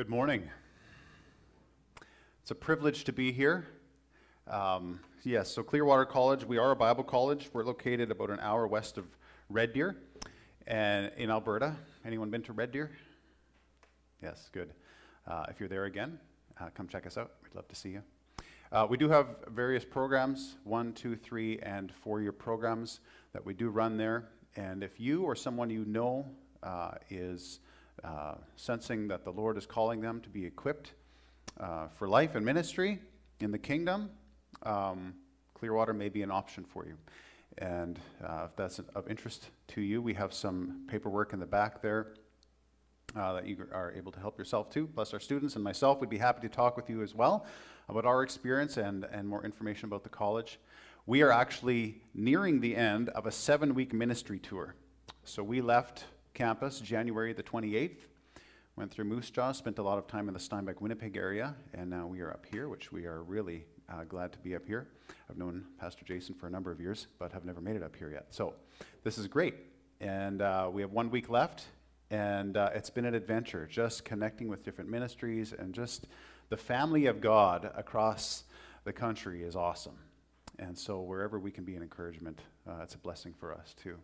Good morning. It's a privilege to be here. Um, yes, so Clearwater College, we are a Bible college. We're located about an hour west of Red Deer and in Alberta. Anyone been to Red Deer? Yes, good. Uh, if you're there again, uh, come check us out. We'd love to see you. Uh, we do have various programs one, two, three, and four year programs that we do run there. And if you or someone you know uh, is uh, sensing that the Lord is calling them to be equipped uh, for life and ministry in the kingdom, um, Clearwater may be an option for you. And uh, if that's of interest to you, we have some paperwork in the back there uh, that you are able to help yourself to. Plus, our students and myself We'd be happy to talk with you as well about our experience and, and more information about the college. We are actually nearing the end of a seven week ministry tour. So we left campus January the 28th. Went through Moose Jaw, spent a lot of time in the Steinbach, Winnipeg area, and now we are up here, which we are really uh, glad to be up here. I've known Pastor Jason for a number of years, but have never made it up here yet. So this is great. And uh, we have one week left, and uh, it's been an adventure just connecting with different ministries and just the family of God across the country is awesome. And so wherever we can be an encouragement, uh, it's a blessing for us too.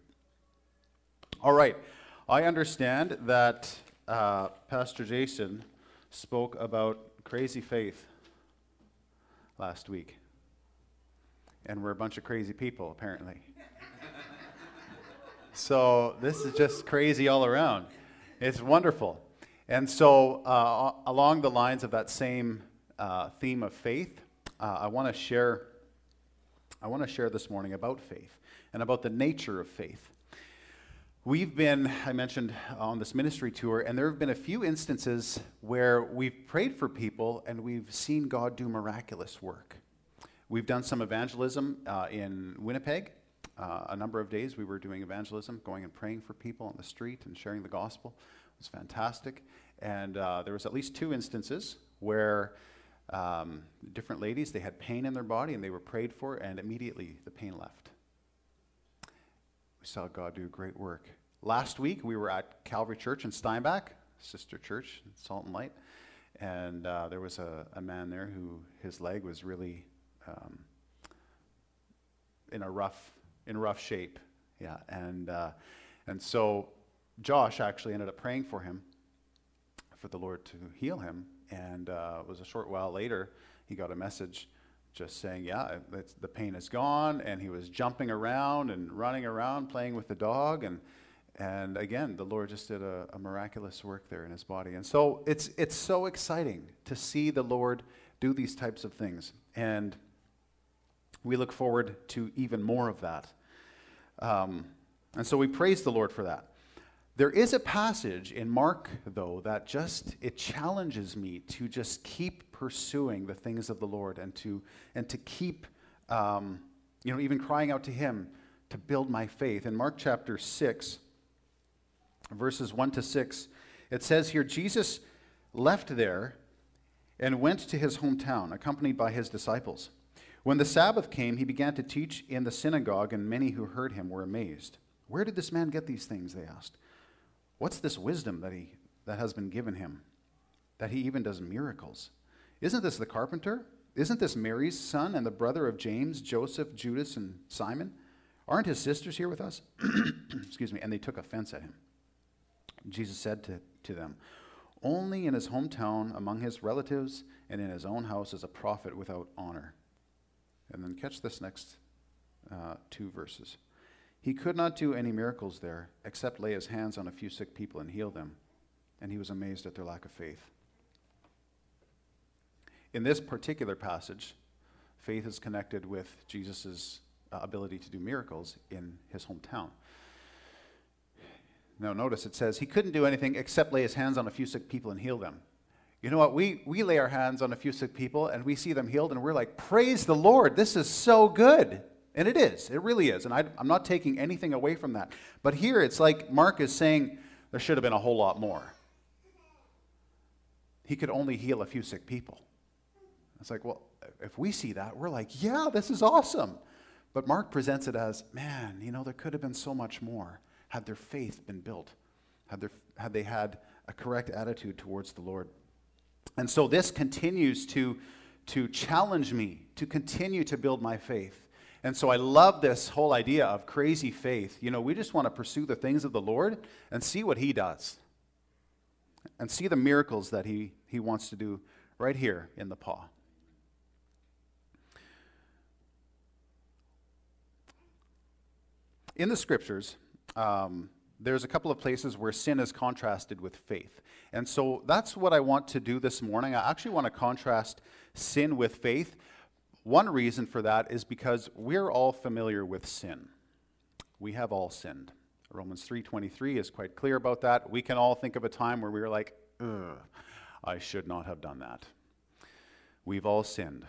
All right. I understand that uh, Pastor Jason spoke about crazy faith last week. And we're a bunch of crazy people, apparently. so this is just crazy all around. It's wonderful. And so, uh, along the lines of that same uh, theme of faith, uh, I want to share. I want to share this morning about faith and about the nature of faith. We've been, I mentioned, on this ministry tour, and there have been a few instances where we've prayed for people and we've seen God do miraculous work. We've done some evangelism uh, in Winnipeg. Uh, a number of days we were doing evangelism, going and praying for people on the street and sharing the gospel. It was fantastic. And uh, there was at least two instances where um, different ladies, they had pain in their body and they were prayed for, and immediately the pain left we saw God do great work. Last week, we were at Calvary Church in Steinbach, sister church, Salt and Light, and uh, there was a, a, man there who his leg was really um, in a rough in rough shape. Yeah, and uh, and so Josh actually ended up praying for him, for the Lord to heal him, and uh, it was a short while later he got a message just saying, yeah, the pain is gone. And he was jumping around and running around, playing with the dog. And, and again, the Lord just did a, a miraculous work there in his body. And so it's, it's so exciting to see the Lord do these types of things. And we look forward to even more of that. Um, and so we praise the Lord for that. There is a passage in Mark, though, that just it challenges me to just keep pursuing the things of the Lord and to and to keep, um, you know, even crying out to Him to build my faith. In Mark chapter six, verses one to six, it says here Jesus left there and went to his hometown, accompanied by his disciples. When the Sabbath came, he began to teach in the synagogue, and many who heard him were amazed. Where did this man get these things? They asked. What's this wisdom that, he, that has been given him? That he even does miracles. Isn't this the carpenter? Isn't this Mary's son and the brother of James, Joseph, Judas, and Simon? Aren't his sisters here with us? Excuse me. And they took offense at him. Jesus said to, to them, Only in his hometown, among his relatives, and in his own house is a prophet without honor. And then catch this next uh, two verses. He could not do any miracles there except lay his hands on a few sick people and heal them, and he was amazed at their lack of faith. In this particular passage, faith is connected with Jesus' ability to do miracles in his hometown. Now, notice it says he couldn't do anything except lay his hands on a few sick people and heal them. You know what? We, we lay our hands on a few sick people and we see them healed, and we're like, Praise the Lord, this is so good. And it is, it really is. And I, am not taking anything away from that. But here it's like Mark is saying there should have been a whole lot more. He could only heal a few sick people. It's like, well, if we see that, we're like, yeah, this is awesome. But Mark presents it as, man, you know, there could have been so much more had their faith been built, had, their, had they had a correct attitude towards the Lord. And so this continues to, to challenge me to continue to build my faith. And so I love this whole idea of crazy faith. You know, we just want to pursue the things of the Lord and see what He does and see the miracles that He, he wants to do right here in the Pas. In the scriptures, um, there's a couple of places where sin is contrasted with faith. And so that's what I want to do this morning. I actually want to contrast sin with faith. One reason for that is because we're all familiar with sin. We have all sinned. Romans 3:23 is quite clear about that. We can all think of a time where we were like, I should not have done that. We've all sinned.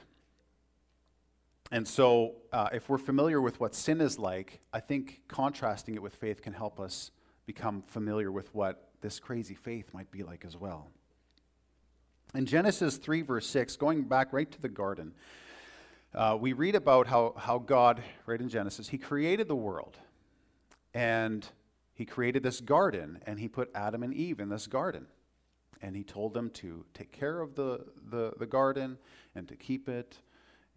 And so, uh, if we're familiar with what sin is like, I think contrasting it with faith can help us become familiar with what this crazy faith might be like as well. In Genesis 3, verse 6, going back right to the garden, uh, we read about how, how God, right in Genesis, He created the world. And He created this garden, and He put Adam and Eve in this garden. And He told them to take care of the, the, the garden and to keep it.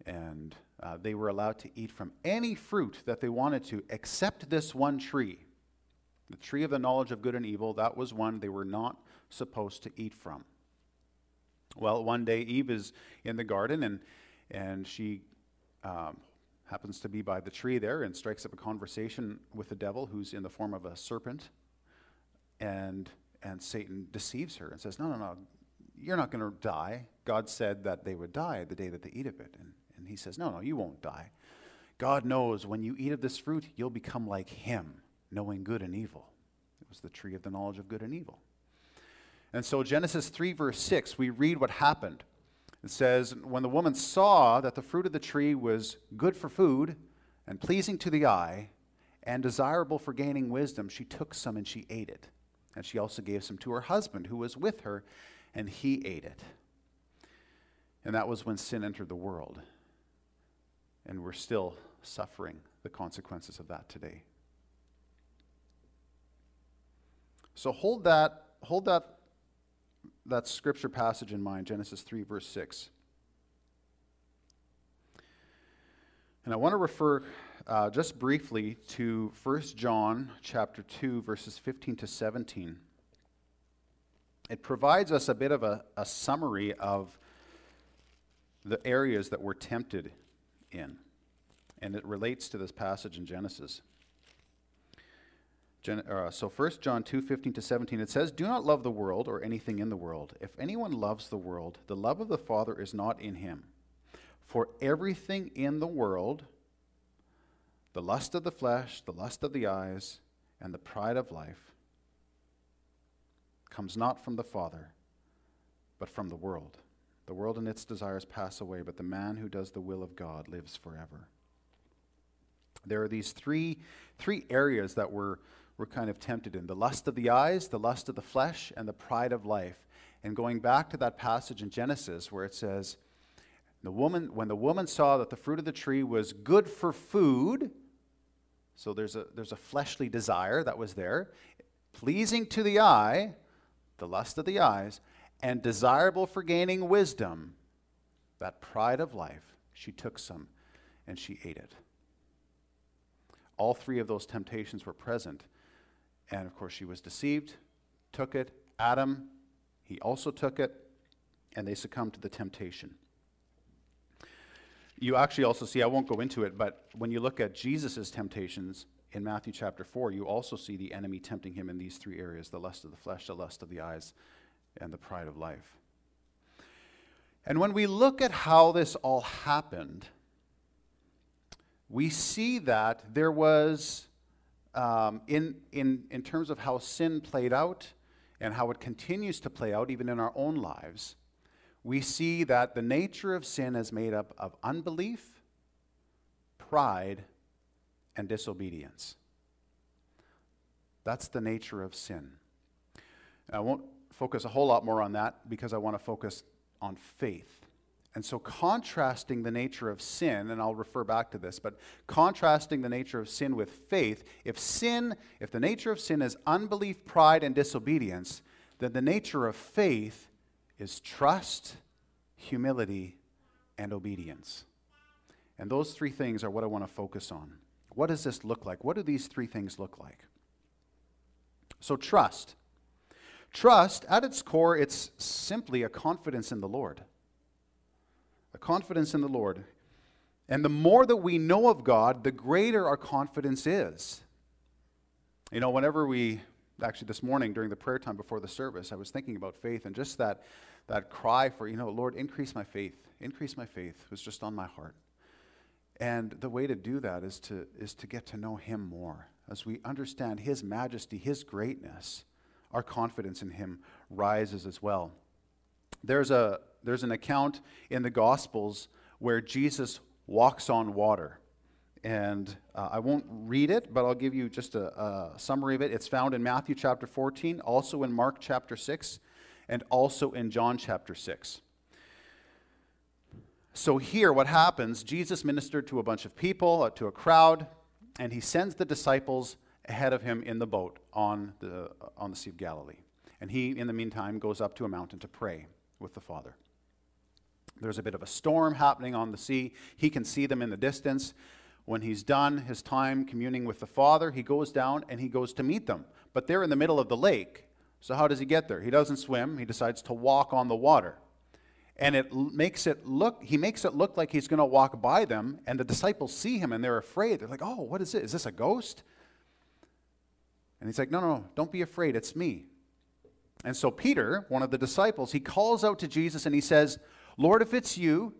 And uh, they were allowed to eat from any fruit that they wanted to, except this one tree the tree of the knowledge of good and evil, that was one they were not supposed to eat from. Well, one day Eve is in the garden and, and she um, happens to be by the tree there and strikes up a conversation with the devil who's in the form of a serpent. And, and Satan deceives her and says, No, no, no, you're not going to die. God said that they would die the day that they eat of it. And, and he says, No, no, you won't die. God knows when you eat of this fruit, you'll become like him knowing good and evil. It was the tree of the knowledge of good and evil. And so, Genesis 3, verse 6, we read what happened. It says, When the woman saw that the fruit of the tree was good for food and pleasing to the eye and desirable for gaining wisdom, she took some and she ate it. And she also gave some to her husband who was with her, and he ate it. And that was when sin entered the world. And we're still suffering the consequences of that today. So hold that, hold that, that scripture passage in mind, Genesis 3, verse 6. And I want to refer uh, just briefly to 1 John chapter 2, verses 15 to 17. It provides us a bit of a, a summary of the areas that we're tempted in. And it relates to this passage in Genesis. Gen, uh, so 1 John 2 15 to 17, it says, Do not love the world or anything in the world. If anyone loves the world, the love of the Father is not in him. For everything in the world, the lust of the flesh, the lust of the eyes, and the pride of life, comes not from the Father, but from the world. The world and its desires pass away, but the man who does the will of God lives forever. There are these three, three areas that we're we're kind of tempted in the lust of the eyes, the lust of the flesh, and the pride of life. And going back to that passage in Genesis where it says, the woman, when the woman saw that the fruit of the tree was good for food, so there's a, there's a fleshly desire that was there, pleasing to the eye, the lust of the eyes, and desirable for gaining wisdom, that pride of life, she took some and she ate it. All three of those temptations were present and of course, she was deceived, took it. Adam, he also took it, and they succumbed to the temptation. You actually also see, I won't go into it, but when you look at Jesus' temptations in Matthew chapter 4, you also see the enemy tempting him in these three areas the lust of the flesh, the lust of the eyes, and the pride of life. And when we look at how this all happened, we see that there was um, in, in, in terms of how sin played out and how it continues to play out even in our own lives, we see that the nature of sin is made up of unbelief, pride, and disobedience. That's the nature of sin. I won't focus a whole lot more on that because I want to focus on faith. And so, contrasting the nature of sin, and I'll refer back to this, but contrasting the nature of sin with faith, if sin, if the nature of sin is unbelief, pride, and disobedience, then the nature of faith is trust, humility, and obedience. And those three things are what I want to focus on. What does this look like? What do these three things look like? So, trust. Trust, at its core, it's simply a confidence in the Lord. A confidence in the Lord. And the more that we know of God, the greater our confidence is. You know, whenever we, actually this morning during the prayer time before the service, I was thinking about faith and just that, that cry for, you know, Lord, increase my faith, increase my faith was just on my heart. And the way to do that is to, is to get to know Him more. As we understand His majesty, His greatness, our confidence in Him rises as well. There's, a, there's an account in the Gospels where Jesus walks on water. And uh, I won't read it, but I'll give you just a, a summary of it. It's found in Matthew chapter 14, also in Mark chapter 6, and also in John chapter 6. So, here, what happens Jesus ministered to a bunch of people, uh, to a crowd, and he sends the disciples ahead of him in the boat on the, on the Sea of Galilee. And he, in the meantime, goes up to a mountain to pray with the Father. There's a bit of a storm happening on the sea. He can see them in the distance. When he's done his time communing with the Father, he goes down and he goes to meet them. But they're in the middle of the lake. So, how does he get there? He doesn't swim, he decides to walk on the water and it makes it look he makes it look like he's going to walk by them and the disciples see him and they're afraid they're like oh what is it is this a ghost and he's like no no don't be afraid it's me and so peter one of the disciples he calls out to jesus and he says lord if it's you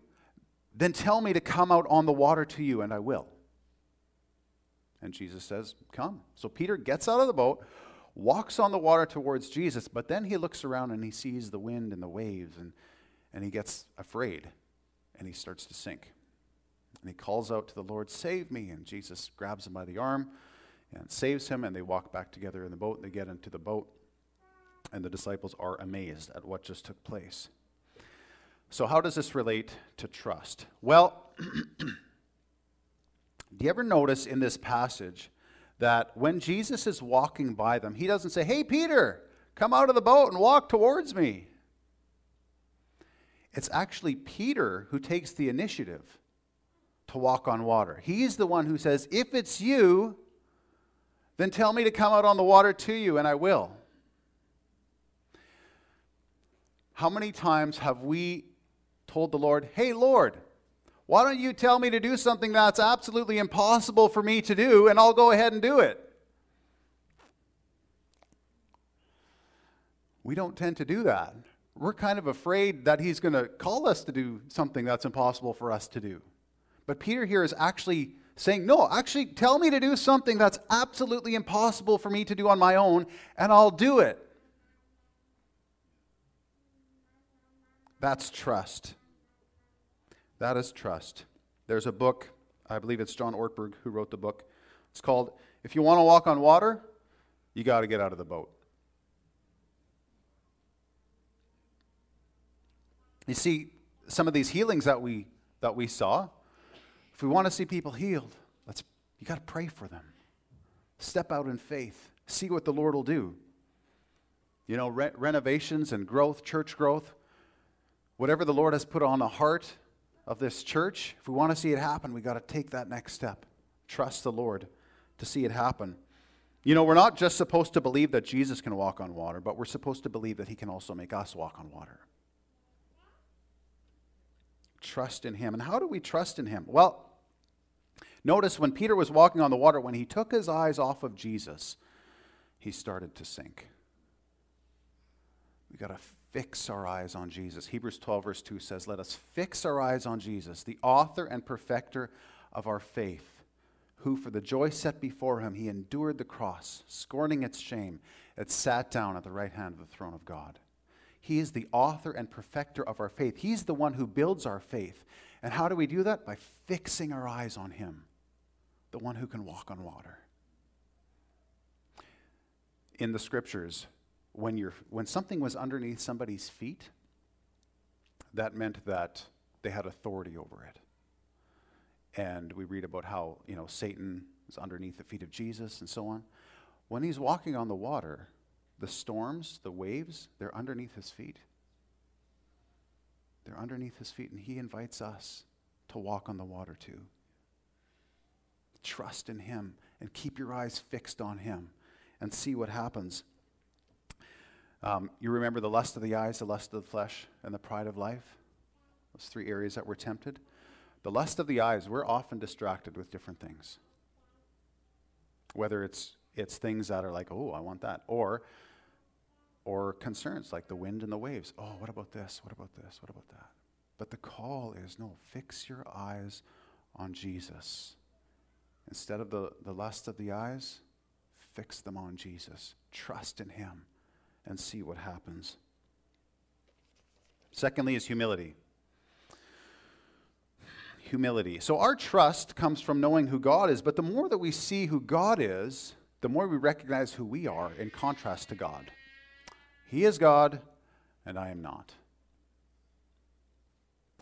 then tell me to come out on the water to you and i will and jesus says come so peter gets out of the boat walks on the water towards jesus but then he looks around and he sees the wind and the waves and and he gets afraid and he starts to sink. And he calls out to the Lord, Save me. And Jesus grabs him by the arm and saves him. And they walk back together in the boat. And they get into the boat. And the disciples are amazed at what just took place. So, how does this relate to trust? Well, do you ever notice in this passage that when Jesus is walking by them, he doesn't say, Hey, Peter, come out of the boat and walk towards me. It's actually Peter who takes the initiative to walk on water. He's the one who says, If it's you, then tell me to come out on the water to you, and I will. How many times have we told the Lord, Hey, Lord, why don't you tell me to do something that's absolutely impossible for me to do, and I'll go ahead and do it? We don't tend to do that we're kind of afraid that he's going to call us to do something that's impossible for us to do. But Peter here is actually saying, No, actually, tell me to do something that's absolutely impossible for me to do on my own, and I'll do it. That's trust. That is trust. There's a book, I believe it's John Ortberg who wrote the book. It's called If You Want to Walk on Water, You Got to Get Out of the Boat. You see, some of these healings that we, that we saw, if we want to see people healed, let's, you got to pray for them. Step out in faith. See what the Lord will do. You know, re- renovations and growth, church growth, whatever the Lord has put on the heart of this church, if we want to see it happen, we got to take that next step. Trust the Lord to see it happen. You know, we're not just supposed to believe that Jesus can walk on water, but we're supposed to believe that he can also make us walk on water trust in him. And how do we trust in him? Well, notice when Peter was walking on the water, when he took his eyes off of Jesus, he started to sink. We got to fix our eyes on Jesus. Hebrews 12, verse 2 says, Let us fix our eyes on Jesus, the author and perfecter of our faith, who for the joy set before him, he endured the cross, scorning its shame, and sat down at the right hand of the throne of God. He is the author and perfecter of our faith. He's the one who builds our faith. And how do we do that? By fixing our eyes on Him, the one who can walk on water. In the scriptures, when, you're, when something was underneath somebody's feet, that meant that they had authority over it. And we read about how, you know, Satan is underneath the feet of Jesus and so on. When he's walking on the water, the storms, the waves, they're underneath his feet. They're underneath his feet, and he invites us to walk on the water too. Trust in him and keep your eyes fixed on him and see what happens. Um, you remember the lust of the eyes, the lust of the flesh, and the pride of life? Those three areas that we're tempted. The lust of the eyes, we're often distracted with different things. Whether it's it's things that are like, oh, I want that, or or concerns like the wind and the waves. Oh, what about this? What about this? What about that? But the call is no, fix your eyes on Jesus. Instead of the, the lust of the eyes, fix them on Jesus. Trust in Him and see what happens. Secondly, is humility. Humility. So, our trust comes from knowing who God is, but the more that we see who God is, the more we recognize who we are in contrast to God. He is God, and I am not.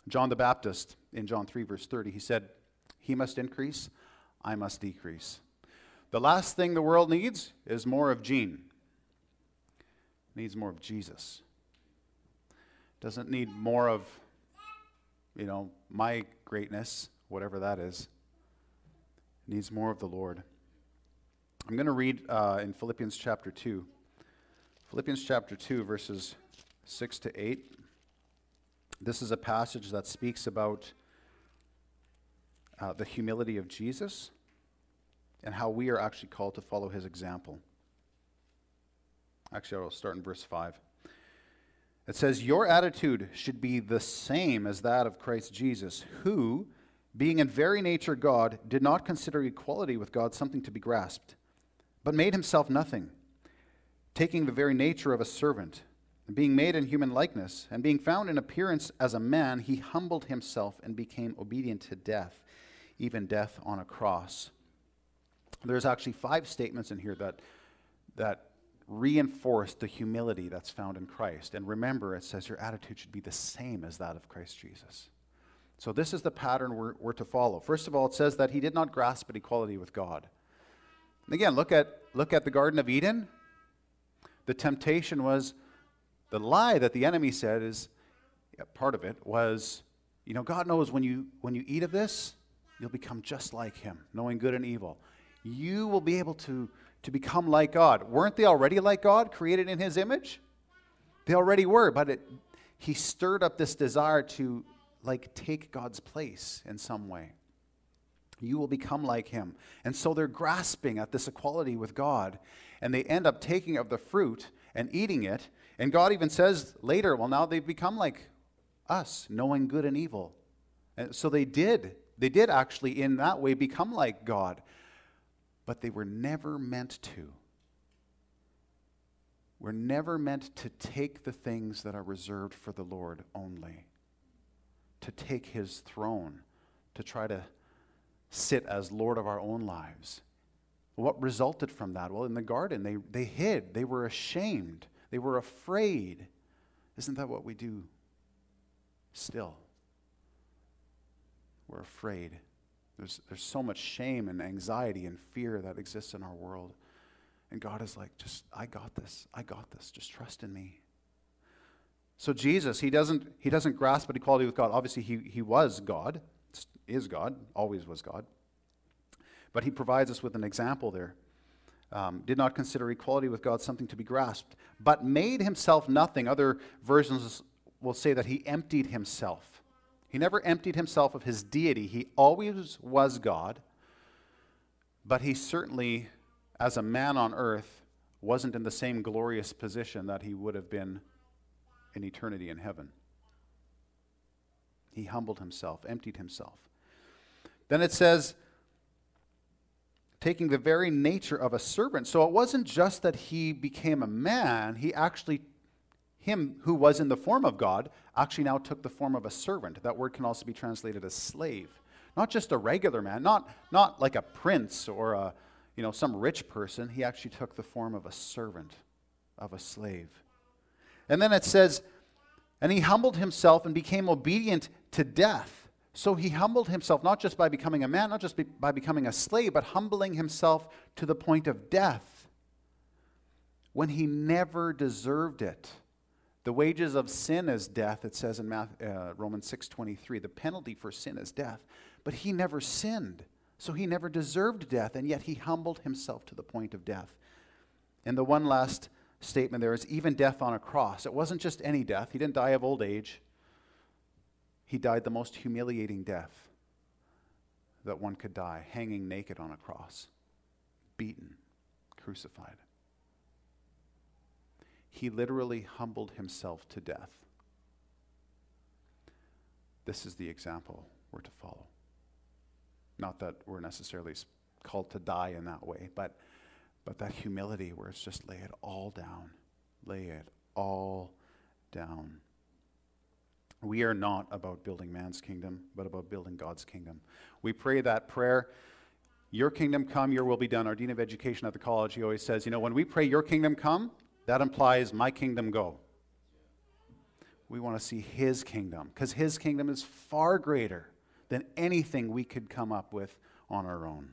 John the Baptist, in John 3, verse 30, he said, He must increase, I must decrease. The last thing the world needs is more of Gene. It needs more of Jesus. Doesn't need more of, you know, my greatness, whatever that is. It needs more of the Lord. I'm going to read uh, in Philippians chapter 2. Philippians chapter 2, verses 6 to 8. This is a passage that speaks about uh, the humility of Jesus and how we are actually called to follow his example. Actually, I'll start in verse 5. It says, Your attitude should be the same as that of Christ Jesus, who, being in very nature God, did not consider equality with God something to be grasped, but made himself nothing taking the very nature of a servant, being made in human likeness, and being found in appearance as a man, he humbled himself and became obedient to death, even death on a cross. There's actually five statements in here that, that reinforce the humility that's found in Christ. And remember, it says your attitude should be the same as that of Christ Jesus. So, this is the pattern we're, we're to follow. First of all, it says that he did not grasp at equality with God. And again, look at, look at the Garden of Eden. The temptation was the lie that the enemy said is yeah, part of it was, you know, God knows when you when you eat of this, you'll become just like him, knowing good and evil. You will be able to to become like God. Weren't they already like God, created in his image? They already were, but it, he stirred up this desire to like take God's place in some way. You will become like him. And so they're grasping at this equality with God and they end up taking of the fruit and eating it. And God even says later, well, now they've become like us, knowing good and evil. And so they did. They did actually, in that way, become like God. But they were never meant to. We're never meant to take the things that are reserved for the Lord only, to take his throne, to try to sit as Lord of our own lives. What resulted from that? Well, in the garden, they, they hid. They were ashamed. They were afraid. Isn't that what we do still? We're afraid. There's, there's so much shame and anxiety and fear that exists in our world. And God is like, just, I got this. I got this. Just trust in me. So Jesus, he doesn't, he doesn't grasp at equality with God. Obviously, he, he was God, is God, always was God. But he provides us with an example there. Um, did not consider equality with God something to be grasped, but made himself nothing. Other versions will say that he emptied himself. He never emptied himself of his deity. He always was God, but he certainly, as a man on earth, wasn't in the same glorious position that he would have been in eternity in heaven. He humbled himself, emptied himself. Then it says, taking the very nature of a servant. So it wasn't just that he became a man, he actually, him who was in the form of God, actually now took the form of a servant. That word can also be translated as slave. Not just a regular man, not, not like a prince or a, you know, some rich person. He actually took the form of a servant, of a slave. And then it says, and he humbled himself and became obedient to death so he humbled himself, not just by becoming a man, not just be, by becoming a slave, but humbling himself to the point of death when he never deserved it. The wages of sin is death, it says in Math, uh, Romans 6.23. The penalty for sin is death. But he never sinned, so he never deserved death, and yet he humbled himself to the point of death. And the one last statement there is even death on a cross. It wasn't just any death. He didn't die of old age. He died the most humiliating death that one could die, hanging naked on a cross, beaten, crucified. He literally humbled himself to death. This is the example we're to follow. Not that we're necessarily called to die in that way, but, but that humility where it's just lay it all down. Lay it all down. We are not about building man's kingdom, but about building God's kingdom. We pray that prayer, Your kingdom come, Your will be done. Our Dean of Education at the college, he always says, you know, when we pray, Your kingdom come, that implies my kingdom go. We want to see his kingdom because his kingdom is far greater than anything we could come up with on our own.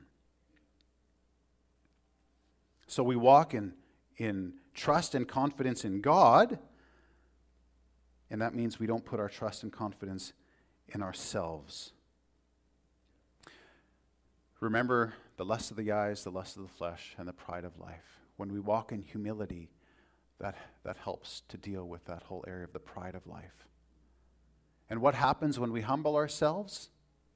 So we walk in, in trust and confidence in God, and that means we don't put our trust and confidence in ourselves. Remember the lust of the eyes, the lust of the flesh, and the pride of life. When we walk in humility, that, that helps to deal with that whole area of the pride of life. And what happens when we humble ourselves?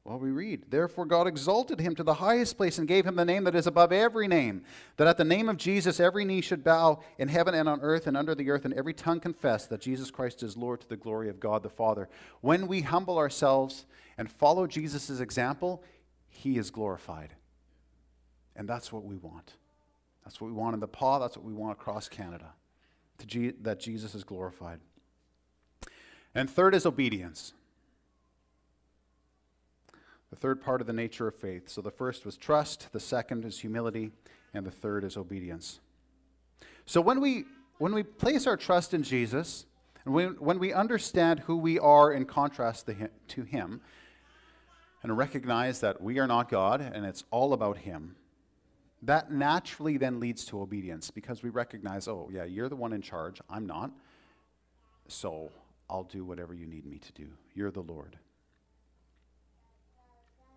Well, we read, Therefore God exalted him to the highest place and gave him the name that is above every name, that at the name of Jesus every knee should bow in heaven and on earth and under the earth, and every tongue confess that Jesus Christ is Lord to the glory of God the Father. When we humble ourselves and follow Jesus' example, he is glorified. And that's what we want. That's what we want in the Pas, that's what we want across Canada G- that Jesus is glorified. And third is obedience. The third part of the nature of faith. So the first was trust, the second is humility, and the third is obedience. So when we when we place our trust in Jesus, and when, when we understand who we are in contrast to him, and recognize that we are not God and it's all about him, that naturally then leads to obedience because we recognize, oh, yeah, you're the one in charge. I'm not. So I'll do whatever you need me to do. You're the Lord.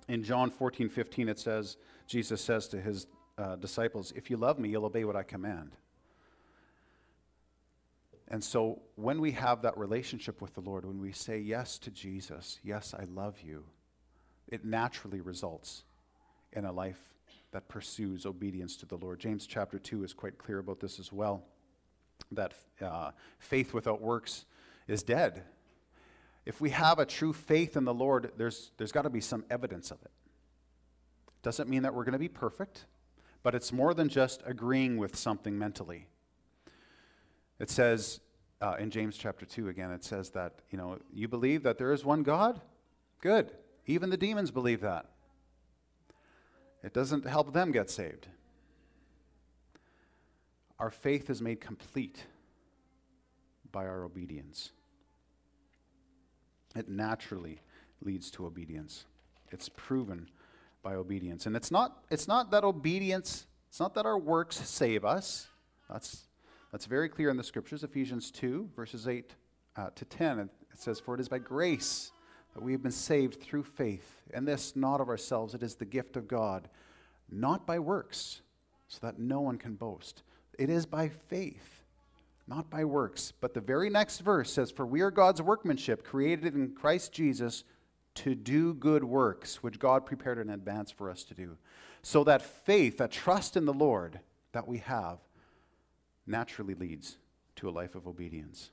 In John 14, 15, it says, Jesus says to his uh, disciples, If you love me, you'll obey what I command. And so when we have that relationship with the Lord, when we say yes to Jesus, yes, I love you, it naturally results in a life that pursues obedience to the Lord. James chapter 2 is quite clear about this as well that uh, faith without works is dead. If we have a true faith in the Lord, there's, there's got to be some evidence of it. Doesn't mean that we're going to be perfect, but it's more than just agreeing with something mentally. It says uh, in James chapter 2 again, it says that, you know, you believe that there is one God? Good. Even the demons believe that. It doesn't help them get saved. Our faith is made complete by our obedience. It naturally leads to obedience. It's proven by obedience. And it's not, it's not that obedience, it's not that our works save us. That's, that's very clear in the scriptures. Ephesians 2, verses 8 uh, to 10. It says, For it is by grace that we have been saved through faith, and this not of ourselves, it is the gift of God, not by works, so that no one can boast. It is by faith, not by works. But the very next verse says, For we are God's workmanship, created in Christ Jesus to do good works, which God prepared in advance for us to do. So that faith, that trust in the Lord that we have, naturally leads to a life of obedience.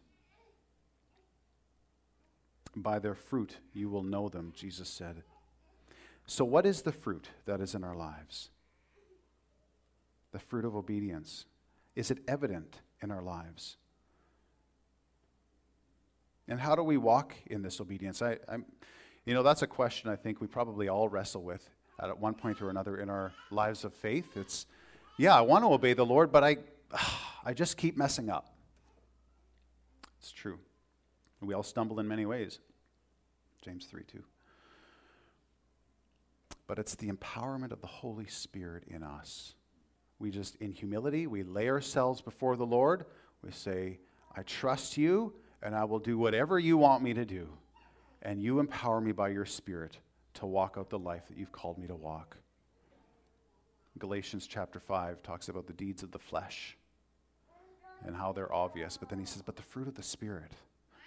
By their fruit you will know them, Jesus said. So, what is the fruit that is in our lives? The fruit of obedience. Is it evident in our lives? And how do we walk in this obedience? I, am you know, that's a question I think we probably all wrestle with at one point or another in our lives of faith. It's, yeah, I want to obey the Lord, but I, I just keep messing up. It's true. We all stumble in many ways. James 3 2. But it's the empowerment of the Holy Spirit in us. We just, in humility, we lay ourselves before the Lord. We say, I trust you, and I will do whatever you want me to do. And you empower me by your Spirit to walk out the life that you've called me to walk. Galatians chapter 5 talks about the deeds of the flesh and how they're obvious. But then he says, But the fruit of the Spirit.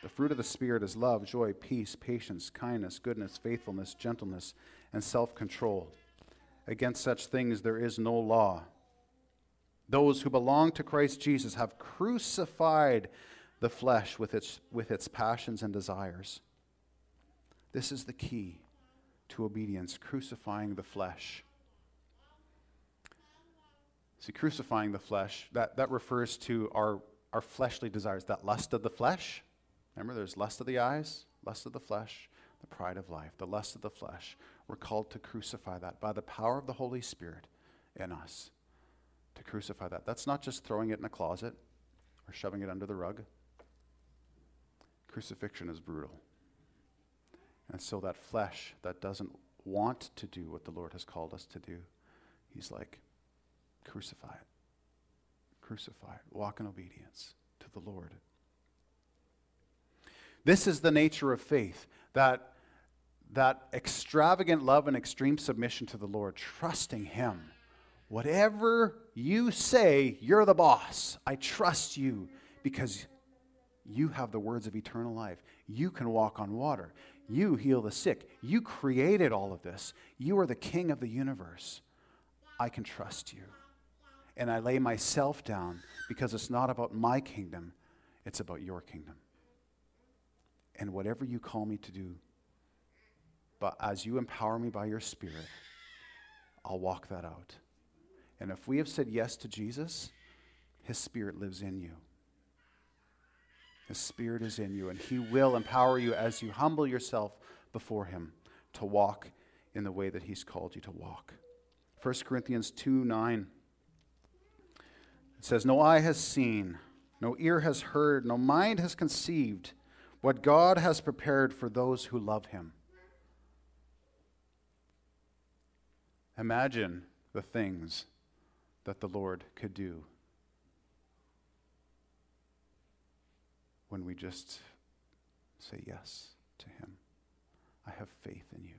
The fruit of the Spirit is love, joy, peace, patience, kindness, goodness, faithfulness, gentleness, and self control. Against such things there is no law. Those who belong to Christ Jesus have crucified the flesh with its, with its passions and desires. This is the key to obedience crucifying the flesh. See, crucifying the flesh, that, that refers to our, our fleshly desires, that lust of the flesh. Remember, there's lust of the eyes, lust of the flesh, the pride of life, the lust of the flesh. We're called to crucify that by the power of the Holy Spirit in us. To crucify that. That's not just throwing it in a closet or shoving it under the rug. Crucifixion is brutal. And so that flesh that doesn't want to do what the Lord has called us to do, He's like, crucify it. Crucify it. Walk in obedience to the Lord. This is the nature of faith that, that extravagant love and extreme submission to the Lord, trusting Him. Whatever you say, you're the boss. I trust you because you have the words of eternal life. You can walk on water. You heal the sick. You created all of this. You are the king of the universe. I can trust you. And I lay myself down because it's not about my kingdom, it's about your kingdom. And whatever you call me to do, but as you empower me by your Spirit, I'll walk that out. And if we have said yes to Jesus, His Spirit lives in you. His Spirit is in you, and He will empower you as you humble yourself before Him to walk in the way that He's called you to walk. 1 Corinthians 2 9. It says, No eye has seen, no ear has heard, no mind has conceived what God has prepared for those who love Him. Imagine the things that the Lord could do when we just say yes to Him. I have faith in you.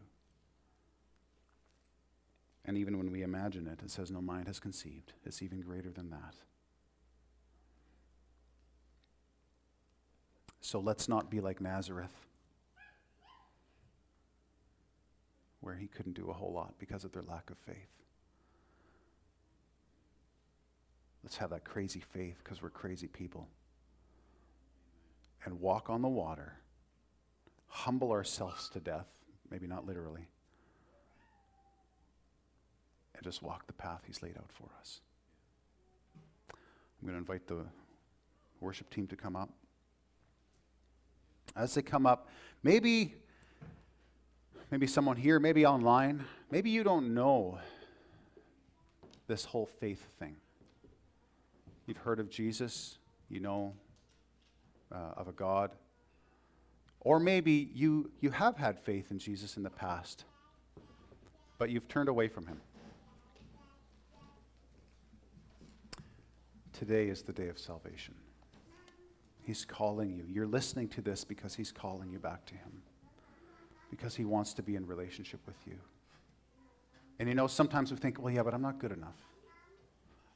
And even when we imagine it, it says, No mind has conceived. It's even greater than that. So let's not be like Nazareth, where he couldn't do a whole lot because of their lack of faith. Let's have that crazy faith because we're crazy people and walk on the water, humble ourselves to death, maybe not literally, and just walk the path He's laid out for us. I'm going to invite the worship team to come up. As they come up, maybe maybe someone here, maybe online, maybe you don't know this whole faith thing. You've heard of Jesus, you know uh, of a God. Or maybe you, you have had faith in Jesus in the past, but you've turned away from him. Today is the day of salvation. He's calling you. You're listening to this because He's calling you back to Him, because He wants to be in relationship with you. And you know, sometimes we think, well, yeah, but I'm not good enough.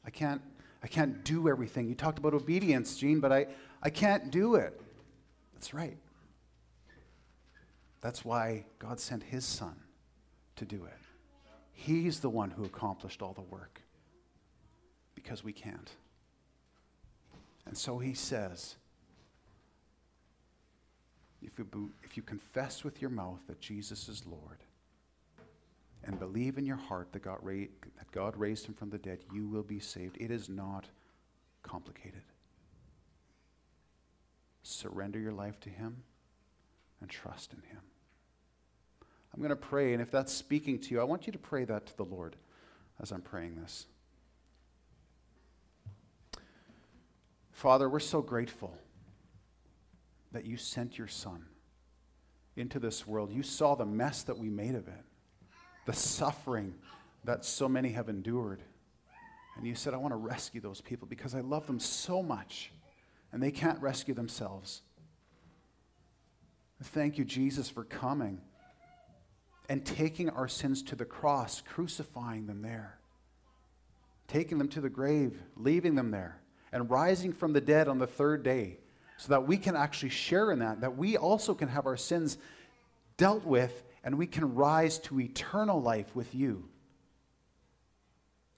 I can't, I can't do everything. You talked about obedience, Gene, but I, I can't do it. That's right. That's why God sent his son to do it. He's the one who accomplished all the work because we can't. And so he says, if you, if you confess with your mouth that Jesus is Lord and believe in your heart that God, ra- that God raised him from the dead, you will be saved. It is not complicated. Surrender your life to Him and trust in Him. I'm going to pray, and if that's speaking to you, I want you to pray that to the Lord as I'm praying this. Father, we're so grateful that you sent your Son into this world. You saw the mess that we made of it, the suffering that so many have endured. And you said, I want to rescue those people because I love them so much and they can't rescue themselves. Thank you, Jesus, for coming and taking our sins to the cross, crucifying them there, taking them to the grave, leaving them there, and rising from the dead on the third day so that we can actually share in that, that we also can have our sins dealt with and we can rise to eternal life with you.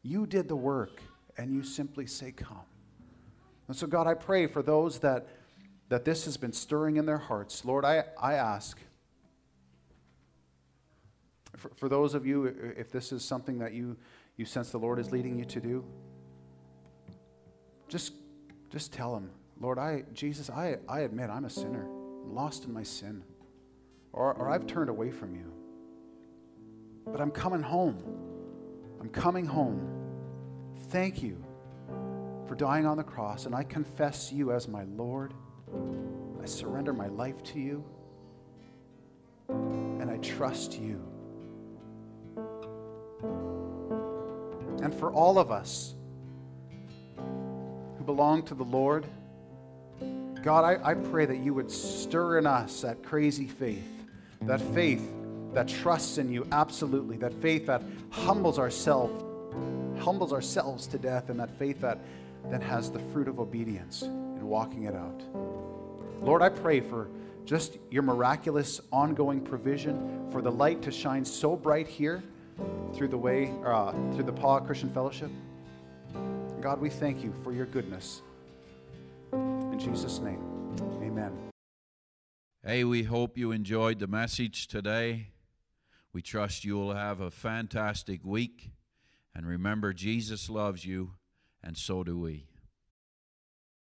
You did the work, and you simply say, Come. And so, God, I pray for those that, that this has been stirring in their hearts. Lord, I, I ask, for, for those of you, if this is something that you, you sense the Lord is leading you to do, just, just tell Him, Lord, I, Jesus, I, I admit I'm a sinner, I'm lost in my sin, or, or I've turned away from you. But I'm coming home. I'm coming home. Thank you for dying on the cross, and I confess you as my Lord. I surrender my life to you, and I trust you. And for all of us who belong to the Lord, God, I, I pray that you would stir in us that crazy faith, that faith that trusts in you absolutely, that faith that humbles ourselves, humbles ourselves to death, and that faith that then has the fruit of obedience in walking it out. Lord, I pray for just your miraculous ongoing provision for the light to shine so bright here through the way uh, through the Pas Christian Fellowship. God, we thank you for your goodness. In Jesus' name, amen. Hey, we hope you enjoyed the message today. We trust you will have a fantastic week. And remember, Jesus loves you, and so do we.